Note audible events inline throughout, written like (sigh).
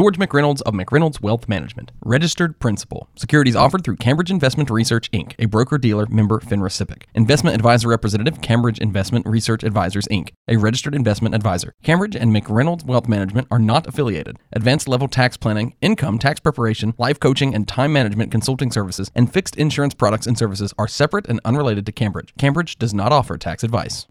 George McReynolds of McReynolds Wealth Management, registered principal. Securities offered through Cambridge Investment Research Inc., a broker dealer member FINRA SIPC. Investment advisor representative, Cambridge Investment Research Advisors Inc., a registered investment advisor. Cambridge and McReynolds Wealth Management are not affiliated. Advanced level tax planning, income tax preparation, life coaching, and time management consulting services and fixed insurance products and services are separate and unrelated to Cambridge. Cambridge does not offer tax advice.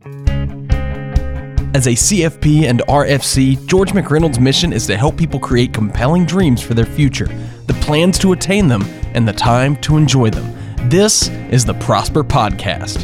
As a CFP and RFC, George McReynolds' mission is to help people create compelling dreams for their future, the plans to attain them, and the time to enjoy them. This is the Prosper Podcast.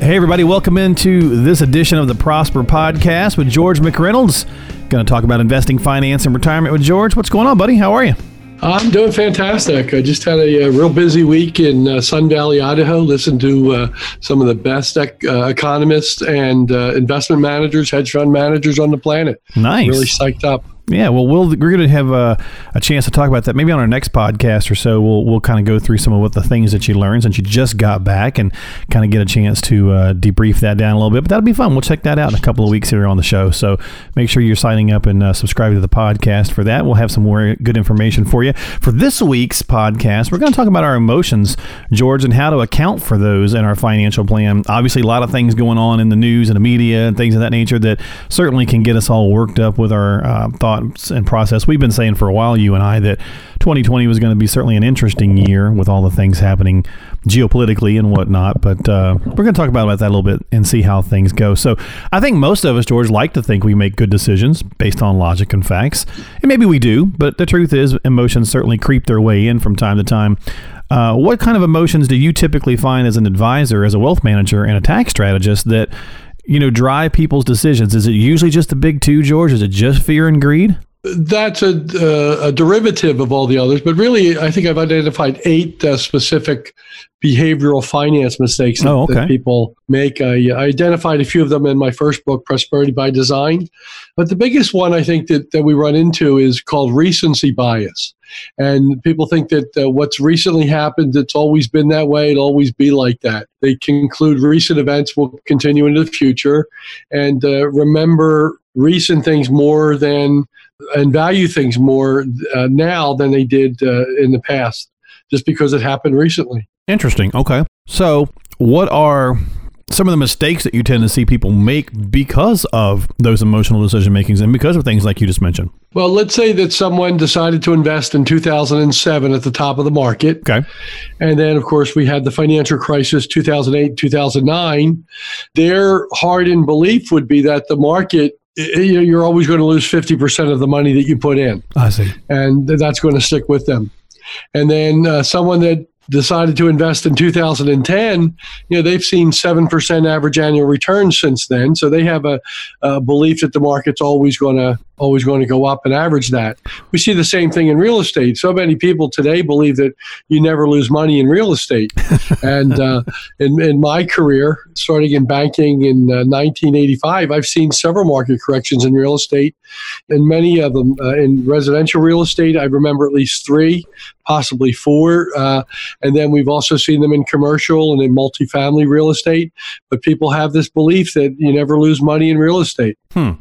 Hey, everybody, welcome into this edition of the Prosper Podcast with George McReynolds. Going to talk about investing, finance, and retirement with George. What's going on, buddy? How are you? I'm doing fantastic. I just had a, a real busy week in uh, Sun Valley, Idaho. Listened to uh, some of the best ec- uh, economists and uh, investment managers, hedge fund managers on the planet. Nice. Really psyched up. Yeah, well, we'll we're going to have a, a chance to talk about that maybe on our next podcast or so. We'll we'll kind of go through some of what the things that you learned since you just got back and kind of get a chance to uh, debrief that down a little bit. But that'll be fun. We'll check that out in a couple of weeks here on the show. So make sure you're signing up and uh, subscribing to the podcast for that. We'll have some more good information for you for this week's podcast. We're going to talk about our emotions, George, and how to account for those in our financial plan. Obviously, a lot of things going on in the news and the media and things of that nature that certainly can get us all worked up with our uh, thoughts and process. We've been saying for a while, you and I, that 2020 was going to be certainly an interesting year with all the things happening geopolitically and whatnot. But uh, we're going to talk about that a little bit and see how things go. So I think most of us, George, like to think we make good decisions based on logic and facts. And maybe we do, but the truth is, emotions certainly creep their way in from time to time. Uh, what kind of emotions do you typically find as an advisor, as a wealth manager, and a tax strategist that you know drive people's decisions? Is it usually just the big two, George? Is it just fear and greed? That's a, uh, a derivative of all the others, but really, I think I've identified eight uh, specific behavioral finance mistakes that, oh, okay. that people make. I, I, identified a few of them in my first book, Prosperity by Design. But the biggest one I think that, that we run into is called recency bias. And people think that uh, what's recently happened, it's always been that way, it'll always be like that. They conclude recent events will continue into the future and uh, remember recent things more than and value things more uh, now than they did uh, in the past just because it happened recently. Interesting. Okay. So, what are some of the mistakes that you tend to see people make because of those emotional decision makings and because of things like you just mentioned? Well, let's say that someone decided to invest in 2007 at the top of the market. Okay. And then, of course, we had the financial crisis 2008, 2009. Their hardened belief would be that the market you're always going to lose 50% of the money that you put in. I see. And that's going to stick with them. And then uh, someone that decided to invest in 2010, you know, they've seen 7% average annual return since then. So they have a, a belief that the market's always going to always going to go up and average that. We see the same thing in real estate. So many people today believe that you never lose money in real estate. (laughs) and uh, in, in my career, starting in banking in uh, 1985, I've seen several market corrections in real estate, and many of them uh, in residential real estate. I remember at least three, possibly four. Uh, and then we've also seen them in commercial and in multifamily real estate. But people have this belief that you never lose money in real estate. Hmm.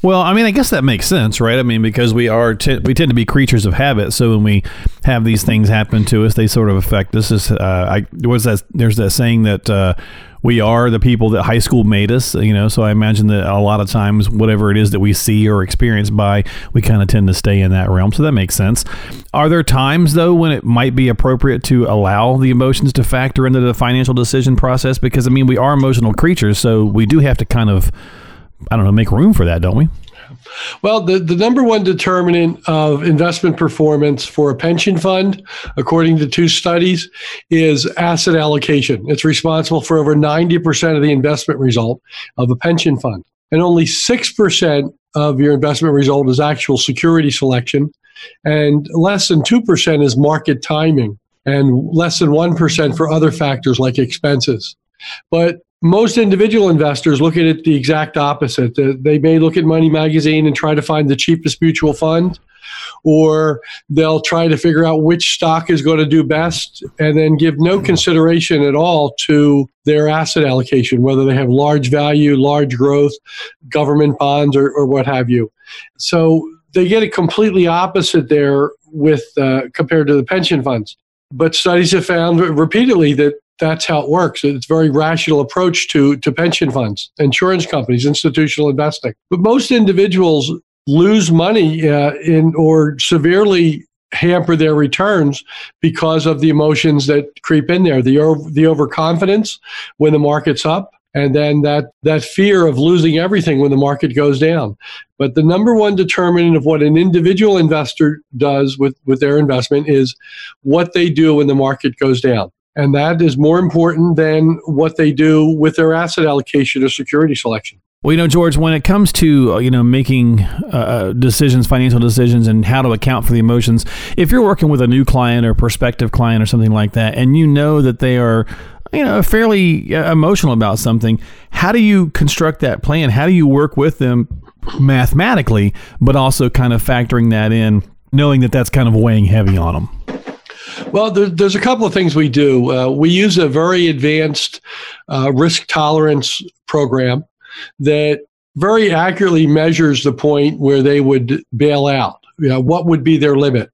Well, I mean, I guess that makes sense, right? I mean, because we are t- we tend to be creatures of habit. So when we have these things happen to us, they sort of affect us. Is uh, I was that there's that saying that. Uh, we are the people that high school made us, you know. So I imagine that a lot of times, whatever it is that we see or experience by, we kind of tend to stay in that realm. So that makes sense. Are there times though when it might be appropriate to allow the emotions to factor into the financial decision process? Because I mean, we are emotional creatures, so we do have to kind of I don't know, make room for that, don't we? Well, the, the number one determinant of investment performance for a pension fund, according to two studies, is asset allocation. It's responsible for over 90% of the investment result of a pension fund. And only 6% of your investment result is actual security selection, and less than 2% is market timing, and less than 1% for other factors like expenses. But most individual investors look at it the exact opposite. They may look at Money Magazine and try to find the cheapest mutual fund, or they'll try to figure out which stock is going to do best and then give no consideration at all to their asset allocation, whether they have large value, large growth, government bonds, or, or what have you. So they get it completely opposite there with uh, compared to the pension funds. But studies have found repeatedly that that's how it works. It's a very rational approach to, to pension funds, insurance companies, institutional investing. But most individuals lose money uh, in or severely hamper their returns because of the emotions that creep in there the the overconfidence when the market's up and then that that fear of losing everything when the market goes down but the number one determinant of what an individual investor does with with their investment is what they do when the market goes down and that is more important than what they do with their asset allocation or security selection well, you know, George, when it comes to uh, you know making uh, uh, decisions, financial decisions, and how to account for the emotions, if you're working with a new client or prospective client or something like that, and you know that they are you know fairly uh, emotional about something, how do you construct that plan? How do you work with them mathematically, but also kind of factoring that in, knowing that that's kind of weighing heavy on them? Well, there, there's a couple of things we do. Uh, we use a very advanced uh, risk tolerance program that very accurately measures the point where they would bail out. You know, what would be their limit?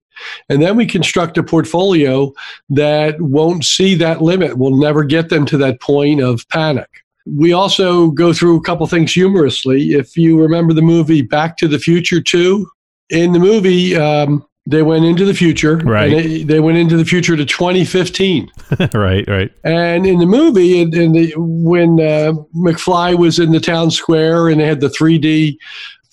And then we construct a portfolio that won't see that limit, will never get them to that point of panic. We also go through a couple things humorously. If you remember the movie Back to the Future 2, in the movie, um, they went into the future. Right. They, they, went into the future to 2015. (laughs) right, right. And in the movie, in, in the, when uh, McFly was in the town square and they had the 3D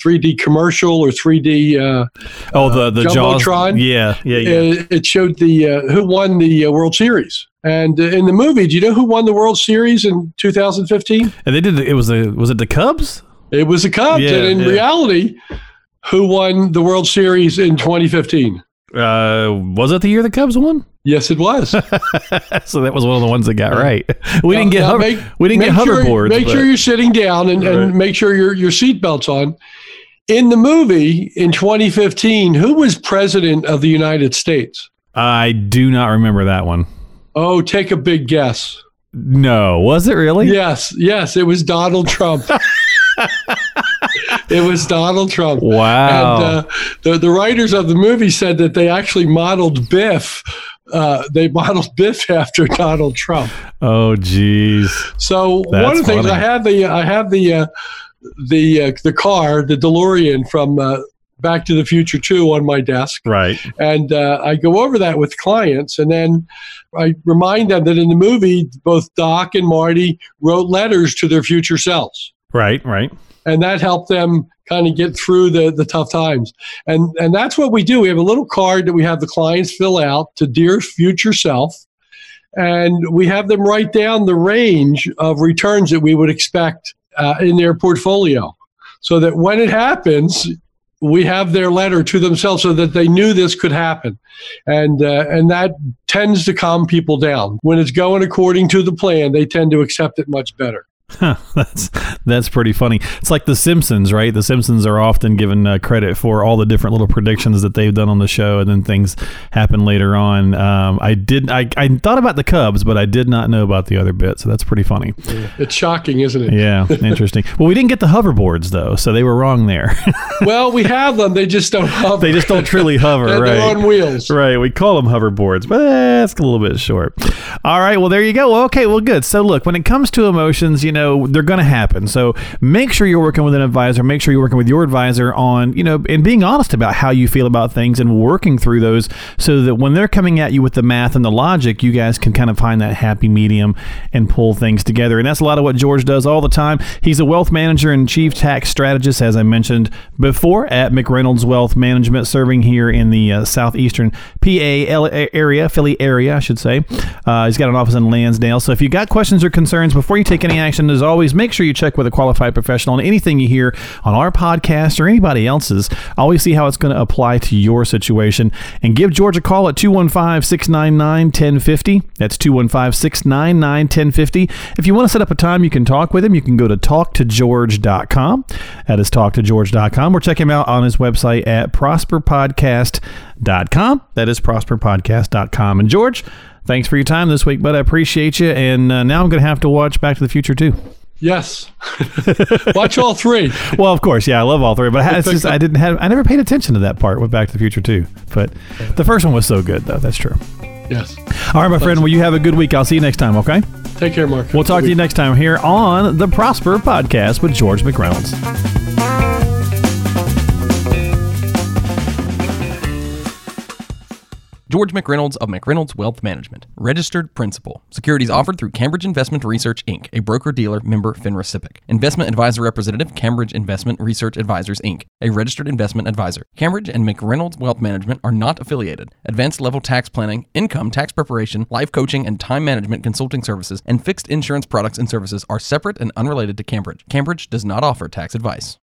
3D commercial or 3D. Uh, oh, the the Jumbotron. Jaws. Yeah, yeah, yeah. It, it showed the uh, who won the uh, World Series. And uh, in the movie, do you know who won the World Series in 2015? And they did. It was the was it the Cubs? It was the Cubs. Yeah, and in yeah. reality, who won the World Series in 2015? Uh, was it the year the Cubs won? Yes, it was. (laughs) so that was one of the ones that got right. We now, didn't get hover, make, we didn't get sure. Make but. sure you're sitting down and, and make sure your your seatbelt's on. In the movie in 2015, who was president of the United States? I do not remember that one. Oh, take a big guess. No, was it really? Yes, yes, it was Donald Trump. (laughs) it was Donald Trump. Wow. And uh, the, the writers of the movie said that they actually modeled Biff. Uh, they modeled (laughs) Biff after Donald Trump. Oh, geez. So That's one of the things I have the I have the uh, the uh, the car, the DeLorean from uh, Back to the Future 2 on my desk. Right. And uh, I go over that with clients, and then I remind them that in the movie, both Doc and Marty wrote letters to their future selves. Right, right. And that helped them kind of get through the, the tough times. And, and that's what we do. We have a little card that we have the clients fill out to Dear Future Self. And we have them write down the range of returns that we would expect uh, in their portfolio so that when it happens, we have their letter to themselves so that they knew this could happen and uh, and that tends to calm people down when it's going according to the plan they tend to accept it much better (laughs) that's that's pretty funny. It's like The Simpsons, right? The Simpsons are often given uh, credit for all the different little predictions that they've done on the show, and then things happen later on. Um, I did I, I thought about the Cubs, but I did not know about the other bit, so that's pretty funny. Yeah, it's shocking, isn't it? Yeah, (laughs) interesting. well, we didn't get the hoverboards though, so they were wrong there. (laughs) well, we have them; they just don't hover. they just don't truly hover, they're, right? They're on wheels, right? We call them hoverboards, but that's a little bit short. All right, well there you go. Well, okay, well good. So look, when it comes to emotions, you know they're going to happen. So make sure you're working with an advisor. Make sure you're working with your advisor on, you know, and being honest about how you feel about things and working through those so that when they're coming at you with the math and the logic, you guys can kind of find that happy medium and pull things together. And that's a lot of what George does all the time. He's a wealth manager and chief tax strategist, as I mentioned before, at McReynolds Wealth Management, serving here in the uh, southeastern PA area, Philly area, I should say. Uh, he's got an office in Lansdale. So if you got questions or concerns before you take any action, as always, make sure you check with a qualified professional. on anything you hear on our podcast or anybody else's, always see how it's going to apply to your situation. And give George a call at 215 699 1050. That's 215 699 1050. If you want to set up a time you can talk with him, you can go to talktogeorge.com. That is talktogeorge.com or check him out on his website at prosperpodcast.com. That is prosperpodcast.com. And George, thanks for your time this week, bud. I appreciate you. And uh, now I'm going to have to watch Back to the Future too. Yes. (laughs) Watch all three. (laughs) Well, of course, yeah, I love all three, but I, it's just I didn't have I never paid attention to that part with Back to the Future 2. But the first one was so good, though. That's true. Yes. All right, my friend. Well, you have a good week. I'll see you next time. Okay. Take care, Mark. We'll talk to you next time here on the Prosper Podcast with George McReynolds. George McReynolds of McReynolds Wealth Management, registered principal. Securities offered through Cambridge Investment Research Inc., a broker dealer member FINRA SIPC. Investment advisor representative, Cambridge Investment Research Advisors Inc., a registered investment advisor. Cambridge and McReynolds Wealth Management are not affiliated. Advanced level tax planning, income tax preparation, life coaching, and time management consulting services and fixed insurance products and services are separate and unrelated to Cambridge. Cambridge does not offer tax advice.